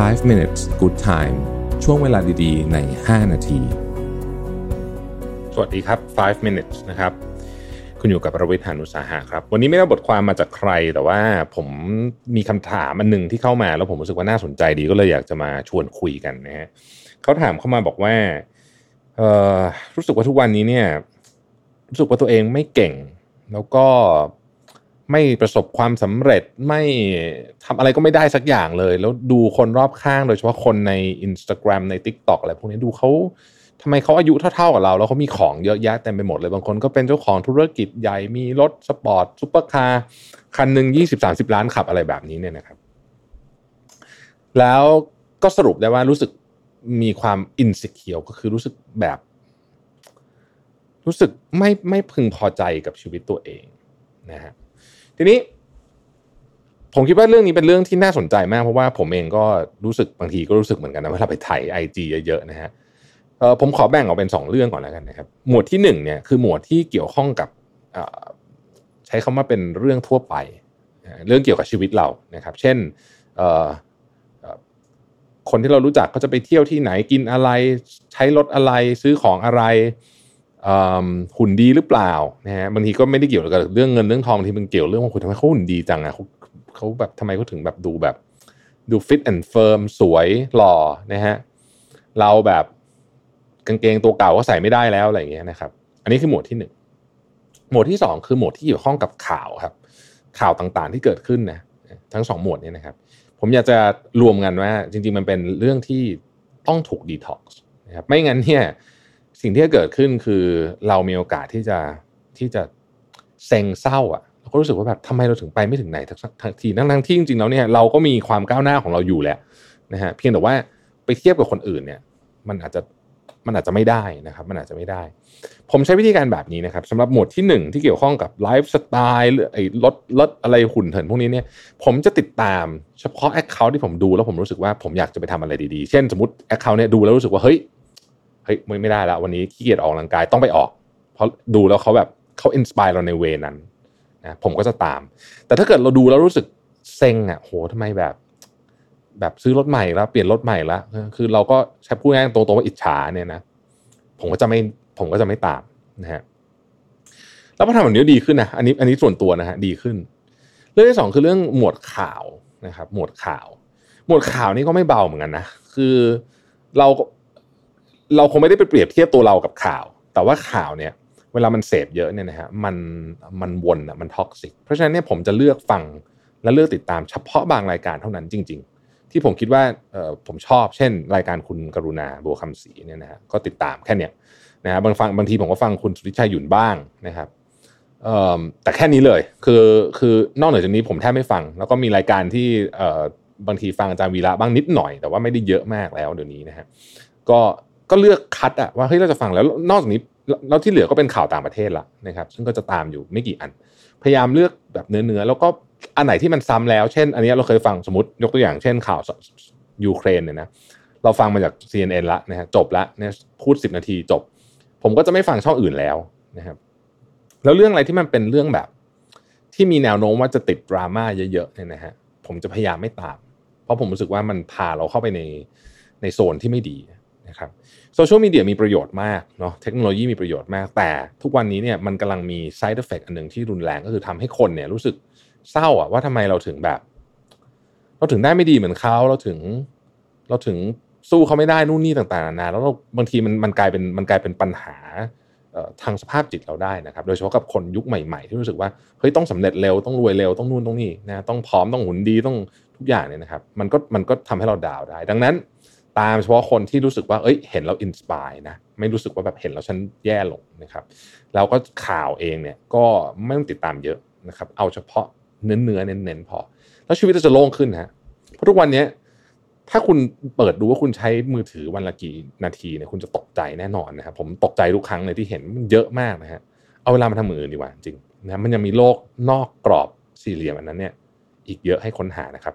5 minutes good time ช่วงเวลาดีๆ ใน 5 นาที สวัสดีครับ 5 minutes นะครับ คุณอยู่กับประวิทยานุสาหะครับ วันนี้ไม่ได้บทความมาจากใคร แต่ว่าผมมีคำถามอันหนึ่งที่เข้ามา แล้วผมรู้สึกว่าน่าสนใจดีก็เลยอยากจะมาชวนคุยกันนะฮะเขาถามเข้ามาบอกว่าเออรู้สึกว่าทุกวันนี้เนี่ย รู้สึกว่าตัวเองไม่เก่ง แล้วก็ ไม่ประสบความสำเร็จไม่ทำอะไรก็ไม่ได้สักอย่างเลย แล้วดูคนรอบข้าง โดยเฉพาะคนใน Instagram ใน TikTok อะไรพวกนี้ดูเขาทำไมเขาอายุเท่าๆกับเรา แล้วเขามีของเยอะแยะเต็มไปหมดเลย บางคนก็เป็นเจ้าของธุรกิจใหญ่มีรถสปอร์ตซุปเปอร์คาร์คันหนึ่งยี่สิบสามสิบล้านขับอะไรแบบนี้เนี่ยนะครับ แล้วก็สรุปได้ว่ารู้สึกมีความ insecure ก็คือรู้สึกแบบ รู้สึกไม่ไม่พึงพอใจกับชีวิตตัวเองนะฮะ ทีนี้ ผมคิดว่าเรื่องนี้เป็นเรื่องที่น่าสนใจมาก เพราะว่าผมเองก็รู้สึกบางทีก็รู้สึกเหมือนกันนะเวลาไปถ่ายไอจีเยอะๆนะฮะผมขอแบ่งออกเป็น 2 เรื่องก่อนแล้วกันนะครับ หมวดที่1เนี่ยคือหมวดที่เกี่ยวข้องกับใช้คำว่าเป็นเรื่องทั่วไป เรื่องเกี่ยวกับชีวิตเรานะครับ เช่นคนที่เรารู้จักก็จะไปเที่ยวที่ไหนกินอะไร ใช้รถอะไรซื้อของอะไร หุ่นดีหรือเปล่านะฮะบางทีก็ไม่ได้เกี่ยวกับเรื่องเงินเรื่องทองที่มันเกี่ยวเรื่องว่าคุณทำไมเขาหุ่นดีจังอะเขาเขาแบบทำไมเขาถึงแบบดูแบบดู fit and firm สวยหล่อนะฮะเราแบบกางเกงตัวเก่าก็ใส่ไม่ได้แล้วอะไรอย่างเงี้ยนะครับ อันนี้คือหมวดที่หนึ่งหมวดที่สองคือหมวดที่เกี่ยวข้องกับข่าวครับ ข่าวต่างๆที่เกิดขึ้นนะทั้งสองหมวดนี้นะครับ ผมอยากจะรวมกันว่าจริง ๆ มันเป็นเรื่องที่ต้องถูกดีท็อกซ์นะครับไม่งั้นเนี่ย สิ่งที่จะเกิดขึ้นคือเรามีโอกาสที่จะที่จะเซ็งเศร้าอะเราก็รู้สึกว่าแบบทำไมเราถึงไปไม่ถึงไหนสักทีทั้งทั้งที่จริงๆแล้วเนี่ยเราก็มีความก้าวหน้าของเราอยู่แหละนะฮะเพียงแต่ว่าไปเทียบกับคนอื่นเนี่ย มันอาจจะมันอาจจะไม่ได้นะครับ มันอาจจะไม่ได้ ผมใช้วิธีการแบบนี้นะครับสำหรับหมวดที่ 1 ที่เกี่ยวข้องกับไลฟ์สไตล์ไอ้รถรถอะไรหุ่นเถินพวกนี้เนี่ย ผมจะติดตามเฉพาะ account ที่ผมดูแล้วผมรู้สึกว่าผมอยากจะไปทำอะไรดีๆ เช่นสมมติ account เนี่ยดูแล้วรู้สึกว่าเฮ้ย เฮ้ยไม่ได้แล้ววันนี้ขี้เกียจออกกำลังกายต้องไปออก เพราะดูแล้วเขาแบบเขา inspire เราใน way นั้นนะผมก็จะตาม แต่ถ้าเกิดเราดูแล้วรู้สึกเซ็งอะโหทำไมแบบ แบบซื้อรถใหม่แล้ว เปลี่ยนรถใหม่แล้วคือเราก็ใช้พูดง่ายตรงๆว่าอิจฉาเนี่ยนะผมก็จะไม่ผมก็จะไม่ตามนะฮะแล้วพอทำแบบนี้ดีขึ้นนะอันนี้อันนี้ส่วนตัวนะฮะดีขึ้น เรื่องที่สองคือเรื่องหมวดข่าวนะครับ หมวดข่าว หมวดข่าวนี่ก็ไม่เบาเหมือนกันนะคือเรา เราคงไม่ได้ไปเปรียบเทียบตัวเรากับข่าว แต่ว่าข่าวเนี่ยเวลามันเสพเยอะเนี่ยนะฮะมันมันวนอะมัน toxic เพราะฉะนั้นเนี่ยผมจะเลือกฟังและเลือกติดตามเฉพาะบางรายการเท่านั้นจริง ๆ ที่ผมคิดว่าเออผมชอบเช่น รายการคุณกรุณาบัวคำศรีเนี่ยนะฮะก็ติดตามแค่เนี้ยนะฮะบางฟังบางทีผมก็ฟังคุณสุริชัยหยุ่นบ้างนะครับแต่แค่นี้เลยคือคือนอกเหนือจากนี้ผมแทบไม่ฟัง แล้วก็มีรายการที่บางทีฟังอาจารย์วีระบ้างนิดหน่อย แต่ว่าไม่ได้เยอะมากแล้วเดี๋ยวนี้นะฮะก็ ก็เลือกคัดอะว่าเฮ้ยเราจะฟังแล้วนอกจากนี้แล้วที่เหลือก็เป็นข่าวต่างประเทศละนะครับ ซึ่งก็จะตามอยู่ไม่กี่อัน พยายามเลือกแบบเนื้อๆแล้วก็อันไหนที่มันซ้ำแล้ว เช่น อันนี้เราเคยฟังสมมติยกตัวอย่างเช่นข่าวยูเครนเนี่ยนะเราฟังมาจาก CNN ละนะฮะจบละเนี่ยพูดสิบนาทีจบ ผมก็จะไม่ฟังช่องอื่นแล้วนะครับ แล้วเรื่องอะไรที่มันเป็นเรื่องแบบ ที่มีแนวโน้มว่าจะติดดราม่าเยอะๆเนี่ยนะฮะผมจะพยายามไม่ตาม เพราะผมรู้สึกว่ามันพาเราเข้าไปในในโซนที่ไม่ดี นะครับโซเชียลมีเดียมีประโยชน์มากเนาะเทคโนโลยีมีประโยชน์มาก แต่ทุกวันนี้เนี่ยมันกำลังมี side effect อันหนึ่งที่รุนแรงก็คือทำให้คนเนี่ยรู้สึกเศร้าอะว่าทำไมเราถึงแบบ เราถึงได้ไม่ดีเหมือนเขาเราถึงเราถึงสู้เขาไม่ได้นู่นนี่ต่างๆนานาแล้วเราบางทีมันมันกลายเป็นมันกลายเป็นปัญหาทางสภาพจิตเราได้นะครับ โดยเฉพาะกับคนยุคใหม่ๆ ที่รู้สึกว่าเฮ้ยต้องสำเร็จเร็วต้องรวยเร็วต้องนู่นต้องนี่นะต้องพร้อมต้องหุ่นดีต้องทุกอย่างเนี่ยนะครับ มันก็มันก็ทำให้เราดาวได้ ดังนั้น ตามเฉพาะคนที่รู้สึกว่าเอ้ยเห็นเราอินสปายนะไม่รู้สึกว่าแบบเห็นแล้วฉันแย่ลงนะครับแล้วก็ข่าวเองเนี่ยก็ไม่ต้องติดตามเยอะนะครับเอาเฉพาะเนื้อเนื้อเน้นๆพอ แล้วชีวิตจะโล่งขึ้นฮะเพราะทุกวันนี้ถ้าคุณเปิดดูว่าคุณใช้มือถือวันละกี่นาทีเนี่ยคุณจะตกใจแน่นอนนะครับผมตกใจทุกครั้งเลยที่เห็นมันเยอะมากนะฮะเอาเวลามาทำมืออื่นดีกว่าจริงนะมันยังมีโลกนอกกรอบสี่เหลี่ยมอันนั้นเนี่ยอีกเยอะให้ค้นหานะครับ